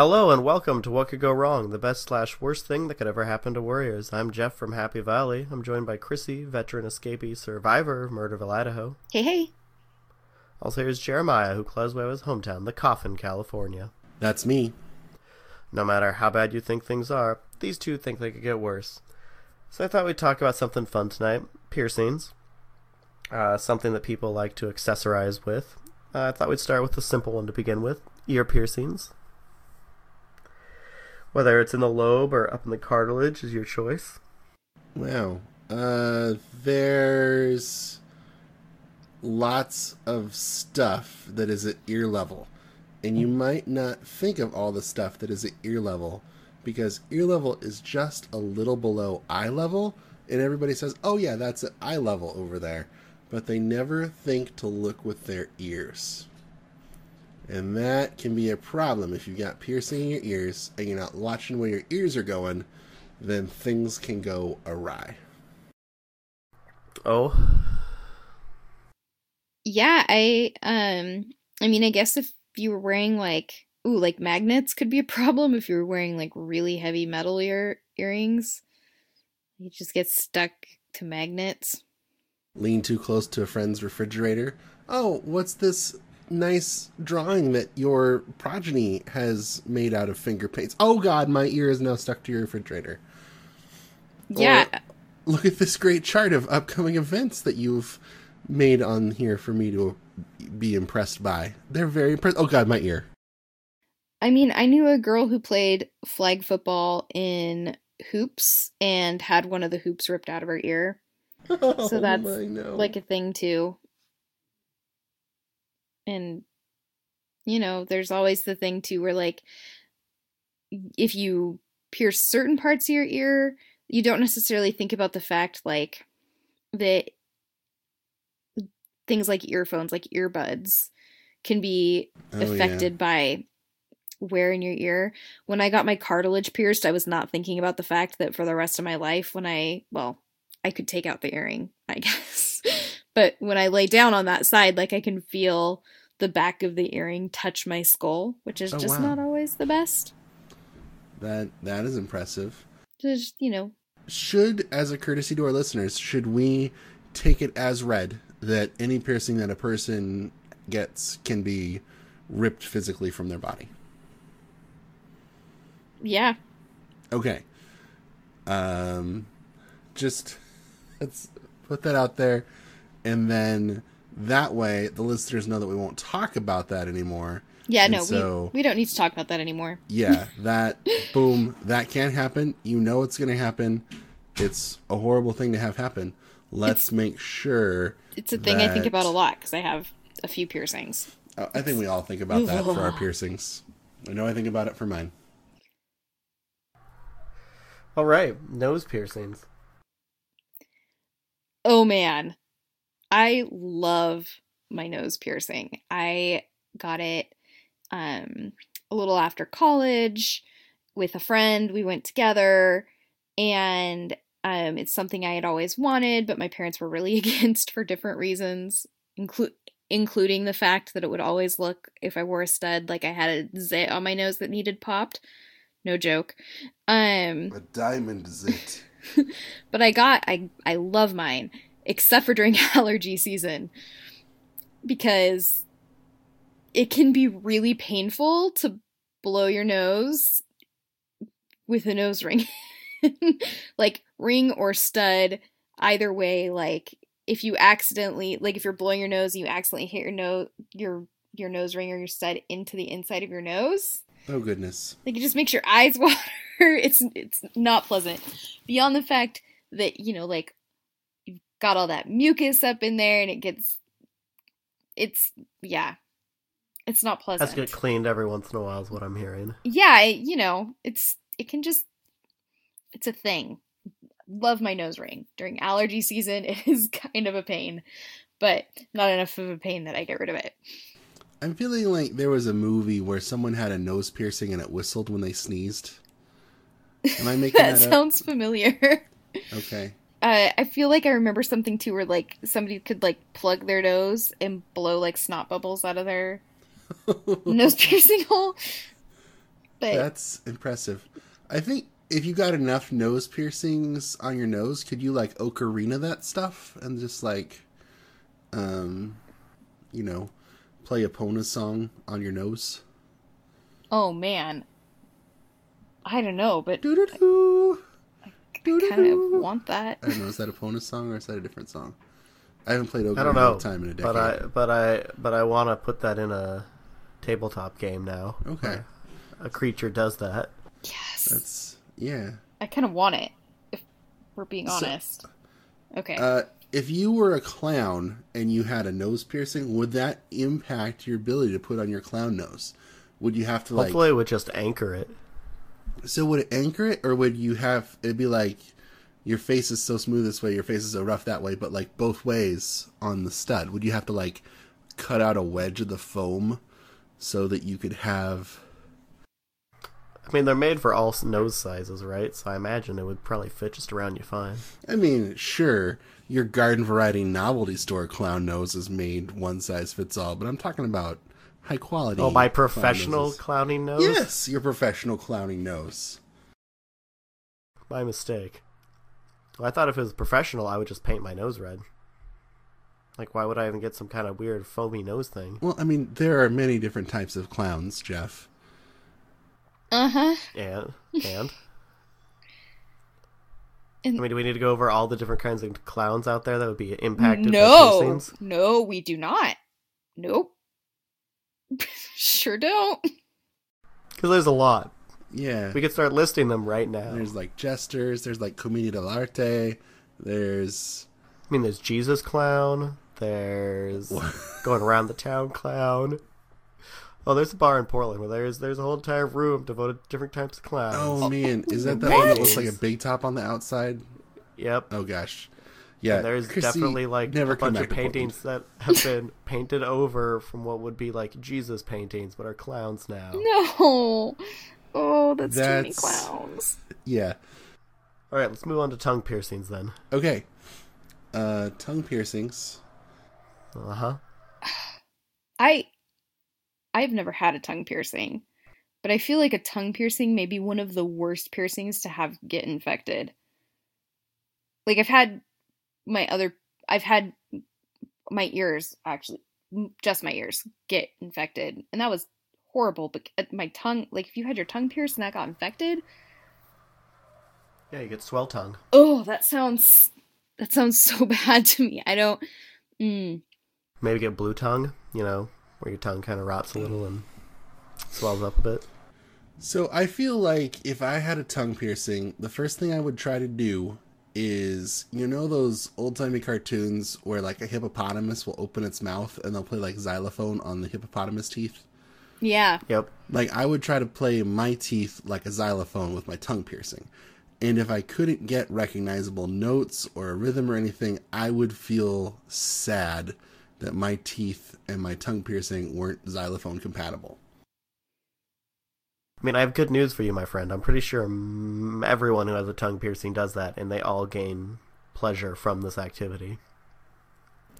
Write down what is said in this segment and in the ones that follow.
Hello and welcome to What Could Go Wrong, the best slash worst thing that could ever happen to Warriors. I'm Jeff from Happy Valley. I'm joined by Chrissy, veteran escapee survivor of Murderville, Idaho. Hey, hey. Also, here's Jeremiah, who close by his hometown, The Coffin, California. That's me. No matter how bad you think things are, these two think they could get worse. So I thought we'd talk about something fun tonight piercings. Uh, something that people like to accessorize with. Uh, I thought we'd start with a simple one to begin with ear piercings. Whether it's in the lobe or up in the cartilage is your choice. Wow. Uh, there's lots of stuff that is at ear level. And you might not think of all the stuff that is at ear level because ear level is just a little below eye level. And everybody says, oh, yeah, that's at eye level over there. But they never think to look with their ears. And that can be a problem if you've got piercing in your ears and you're not watching where your ears are going, then things can go awry. Oh, Yeah, I um I mean I guess if you were wearing like ooh, like magnets could be a problem if you were wearing like really heavy metal ear earrings. You just get stuck to magnets. Lean too close to a friend's refrigerator. Oh, what's this nice drawing that your progeny has made out of finger paints? Oh god, my ear is now stuck to your refrigerator. Yeah. Look at this great chart of upcoming events that you've made on here for me to be impressed by. They're very impressed. Oh god, my ear. I mean, I knew a girl who played flag football in hoops and had one of the hoops ripped out of her ear. Oh, so that's Oh, my, no. like a thing too. And you know, there's always the thing too where like if you pierce certain parts of your ear, you don't necessarily think about the fact like that things like earphones, like earbuds, can be Oh, yeah. affected by wear in your ear. When I got my cartilage pierced, I was not thinking about the fact that for the rest of my life, when I, well, I could take out the earring, I guess. but when I lay down on that side, like I can feel the back of the earring touch my skull, which is Oh, just wow. not always the best. That that is impressive. Just, you know, should as a courtesy to our listeners should we take it as read that any piercing that a person gets can be ripped physically from their body yeah. okay um just let's put that out there and then that way the listeners know that we won't talk about that anymore Yeah, And no, so- we, we don't need to talk about that anymore. yeah that boom that can happen you know it's going to happen it's a horrible thing to have happen let's make sure It's a thing I think about a lot because I have a few piercings. Uh, I think we all think about that for our piercings. I know I think about it for mine. all right. Nose piercings. Oh man, I love my nose piercing. I got it um, a little after college with a friend. We went together, and um, it's something I had always wanted, but my parents were really against for different reasons, include including the fact that it would always look if I wore a stud like I had a zit on my nose that needed popped. No joke. Um, A diamond zit. but I got I I love mine except for during allergy season because it can be really painful to blow your nose with a nose ring. like ring or stud either way like if you accidentally like if you're blowing your nose and you accidentally hit your nose your your nose ring or your stud into the inside of your nose Oh goodness. like it just makes your eyes water. It's it's not pleasant. Beyond the fact that, you know, like got all that mucus up in there and it gets it's yeah. It's not pleasant. Has to get cleaned every once in a while, is what I'm hearing. Yeah, it- you know, it's it can just it's a thing. Love my nose ring. During allergy season, it is kind of a pain, but not enough of a pain that I get rid of it. I'm feeling like there was a movie where someone had a nose piercing and it whistled when they sneezed. Am I making that that, up? sounds familiar. Okay. Uh, I feel like I remember something too where like somebody could like plug their nose and blow like snot bubbles out of their nose piercing hole. But That's impressive. I think if you got enough nose piercings on your nose, could you like ocarina that stuff and just like, um, you know, play Epona song on your nose? oh man, I don't know, but Doo doo doo. I kind of want that. I don't know. Is that Epona song or is that a different song? I haven't played Ocarina I don't know, of Time in a decade. but I but I but I want to put that in a tabletop game now. Okay, A creature does that. Yes, that's yeah. I kind of want it. If we're being So- honest. okay. Uh, if you were a clown and you had a nose piercing, would that impact your ability to put on your clown nose? Would you have to like? Hopefully, it would just anchor it. So would it anchor it, or would you have it be like your face is so smooth this way, your face is so rough that way, but like both ways on the stud? Would you have to like cut out a wedge of the foam so that you could have? I mean, they're made for all nose sizes, right? So I imagine it would probably fit just around you fine. I mean, sure, your garden variety novelty store clown nose is made one size fits all, but I'm talking about high quality. Oh, my clown professional noses. clowning nose? Yes, your professional clowning nose. My mistake. Well, I thought if it was professional, I would just paint my nose red. Like, why would I even get some kind of weird foamy nose thing? Well, I mean, there are many different types of clowns, Jeff. Uh huh. And and And- I mean, do we need to go over all the different kinds of clowns out there that would be impacted by No, no, we do not. Nope. sure don't. Because there's a lot. Yeah. We could start listing them right now. There's like jesters, there's like commedia dell'arte, there's I mean, there's Jesus clown. There's going around the town clown. Oh, there's a bar in Portland where there's there's a whole entire room devoted to different types of clowns. Oh man, is that the What? one that looks like a big top on the outside? Yep. Oh gosh. Yeah. And there's Chrissy, definitely like never a bunch of to Portland. paintings that have been painted over from what would be like Jesus paintings, but are clowns now. No. Oh, that's, too many clowns. Yeah. All right, let's move on to tongue piercings then. Okay. Uh tongue piercings. Uh huh. I I've never had a tongue piercing, but I feel like a tongue piercing may be one of the worst piercings to have get infected. Like I've had my other I've had my ears actually just my ears get infected and that was horrible but uh, my tongue like if you had your tongue pierced and that got infected Yeah, you get swell tongue. oh that sounds that sounds so bad to me i don't mm, Maybe get blue tongue. You know, where your tongue kind of rots a little and swells up a bit. So I feel like if I had a tongue piercing, the first thing I would try to do is you know those old timey cartoons where like a hippopotamus will open its mouth and they'll play like xylophone on the hippopotamus teeth? yeah Yep. Like I would try to play my teeth like a xylophone with my tongue piercing. And if I couldn't get recognizable notes or a rhythm or anything, I would feel sad that my teeth and my tongue piercing weren't xylophone compatible. I mean, I have good news for you, my friend. I'm pretty sure everyone who has a tongue piercing does that, and they all gain pleasure from this activity.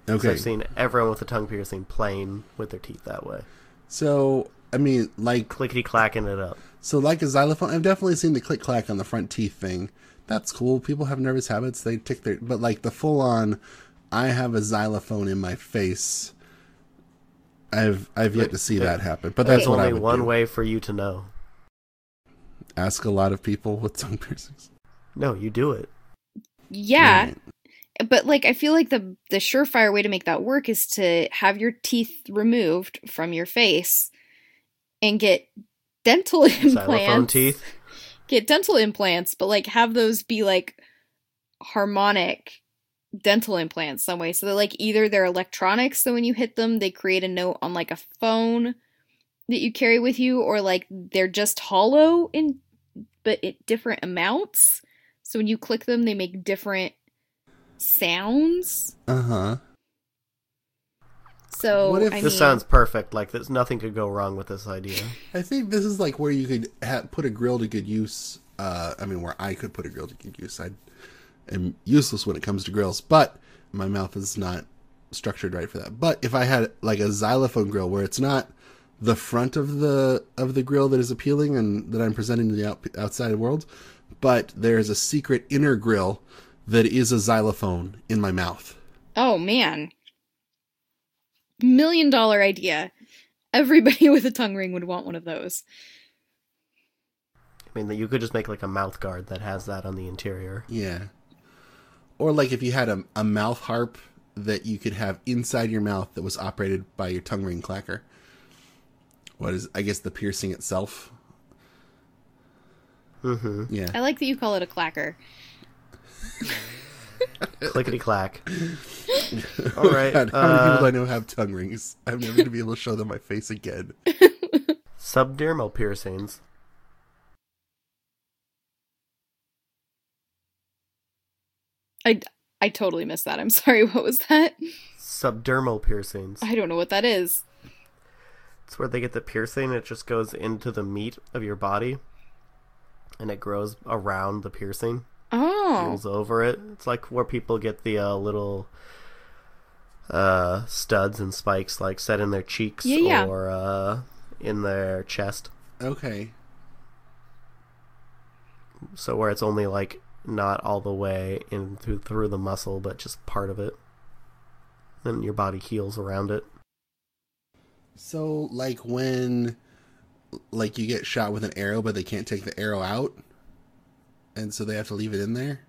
So Okay. I've seen everyone with a tongue piercing playing with their teeth that way, So, I mean, like clickety clacking it up. So, like a xylophone, I've definitely seen the click clack on the front teeth thing. That's cool. People have nervous habits. They tick their, but like the full on, I have a xylophone in my face. I've I've yet to see that happen. But that's what I only would one do. way for you to know. Ask a lot of people with tongue piercings. No, you do it. yeah Right. but like i feel like the the surefire way to make that work is to have your teeth removed from your face and get dental Xylophone implants teeth. get dental implants but like have those be like harmonic dental implants some way so that like either they're electronics so when you hit them they create a note on like a phone that you carry with you or like they're just hollow in but at different amounts So when you click them, they make different sounds. Uh huh. So What if- I This mean, sounds perfect. Like there's nothing could go wrong with this idea. I think this is like where you could ha- put a grill to good use. Uh, I mean, where I could put a grill to good use. I am useless when it comes to grills, but my mouth is not structured right for that. But if I had like a xylophone grill where it's not the front of the of the grill that is appealing and that I'm presenting to the out, outside world, but there's a secret inner grill that is a xylophone in my mouth. Oh man. Million dollar idea. Everybody with a tongue ring would want one of those. I mean, that you could just make like a mouth guard that has that on the interior. Yeah. Or like if you had a, a mouth harp that you could have inside your mouth that was operated by your tongue ring clacker. What is I guess the piercing itself? Mm-hmm. Yeah. I like that you call it a clacker. Clickety clack. All right. God, how many people do uh, I know have tongue rings? I'm never gonna be able to show them my face again. subdermal piercings. I I totally missed that. I'm sorry. What was that? Subdermal piercings. I don't know what that is. It's where they get the piercing. It just goes into the meat of your body, and it grows around the piercing. Oh. Heals over it. It's like where people get the uh, little uh, studs and spikes, like set in their cheeks Yeah, yeah. or uh, in their chest. Okay. So where it's only like not all the way in through through the muscle, but just part of it. Then your body heals around it. So like when like you get shot with an arrow but they can't take the arrow out and so they have to leave it in there?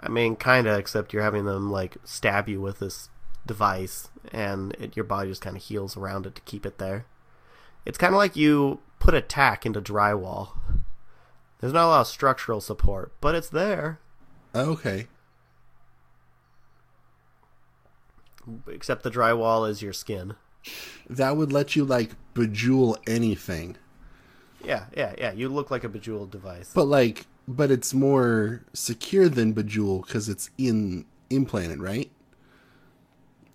I mean, kinda, except you're having them like stab you with this device, and it, your body just kind of heals around it to keep it there. It's kind of like you put a tack into drywall. There's not a lot of structural support, but it's there. Okay. Except the drywall is your skin. That would let you like bejewel anything. Yeah, yeah, yeah. You look like a bejeweled device. But like but it's more secure than bejewel cuz it's in implanted, right?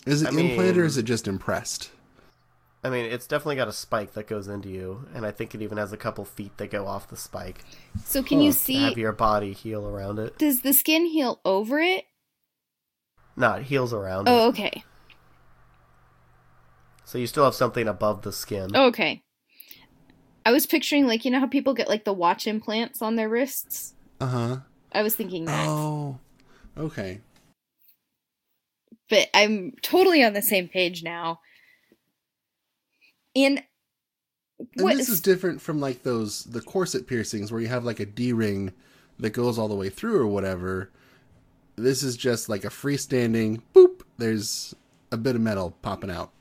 Is it I implanted or is it just impressed? I mean, it's definitely got a spike that goes into you, and I think it even has a couple feet that go off the spike So can you see have your body heal around it. does the skin heal over it? No, it heals around Oh, it. okay. So you still have something above the skin. Oh, okay. I was picturing like you know how people get like the watch implants on their wrists? Uh-huh. I was thinking that. Oh. Okay. But I'm totally on the same page now. And And what this is different from like those the corset piercings where you have like a D ring that goes all the way through or whatever. This is just like a freestanding boop. There's a bit of metal popping out.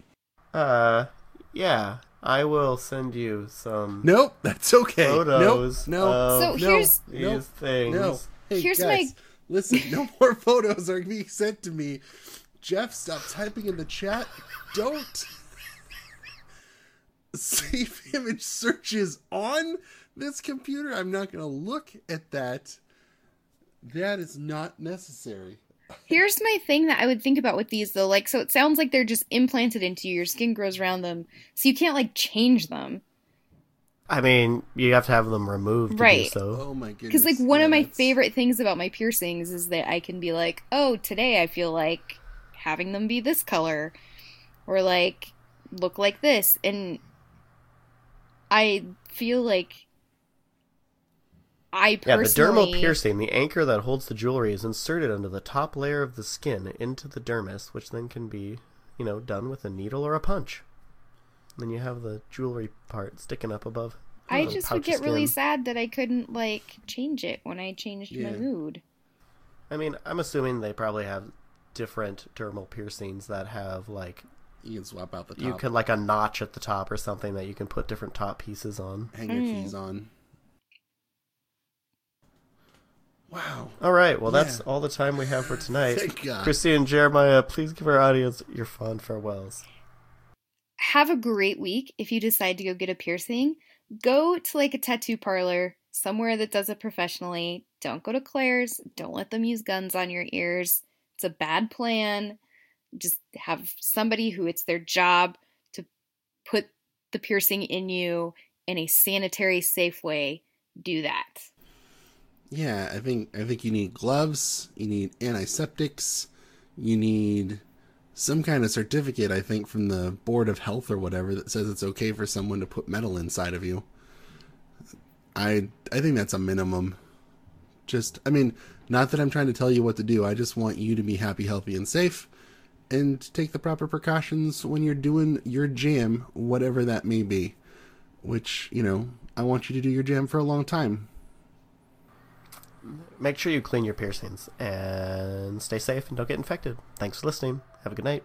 Uh, yeah. I will send you some Nope, that's okay. photos Nope, no, of So no, here's- these no, things. no. Hey, Here's guys, my- listen. No more photos are being sent to me. Jeff, stop typing in the chat. Don't. Safe image searches on this computer. I'm not going to look at that. That is not necessary. Here's my thing that I would think about with these though. Like so it sounds like they're just implanted into you. Your skin grows around them. So you can't like change them. I mean, you have to have them removed Right. to do so. Oh my goodness. Because like one Yeah, of my that's- favorite things about my piercings is that I can be like, oh, today I feel like having them be this color, or like look like this, and I feel like I Yeah, the dermal piercing, the anchor that holds the jewelry, is inserted under the top layer of the skin into the dermis, which then can be, you know, done with a needle or a punch. Then you have the jewelry part sticking up above. I the just would get really sad that I couldn't like change it when I changed my mood. I mean, I'm assuming they probably have different dermal piercings that have like You can swap out the top. you can like a notch at the top or something that you can put different top pieces on. hang your Mm. keys on. Wow. All right, well that's Yeah. all the time we have for tonight. Thank God. Christy and Jeremiah, please give our audience your fond farewells. have a great week if you decide to go get a piercing. Go to like a tattoo parlor, somewhere that does it professionally. Don't go to Claire's. Don't let them use guns on your ears. It's a bad plan. Just have somebody who it's their job to put the piercing in you in a sanitary, safe way. Do that. Yeah, I think I think you need gloves, you need antiseptics, you need some kind of certificate, I think, from the Board of Health or whatever that says it's okay for someone to put metal inside of you. I I think that's a minimum. Just I mean, not that I'm trying to tell you what to do. I just want you to be happy, healthy, and safe and take the proper precautions when you're doing your jam, whatever that may be. Which, you know, I want you to do your jam for a long time. Make sure you clean your piercings and stay safe and don't get infected. Thanks for listening. Have a good night.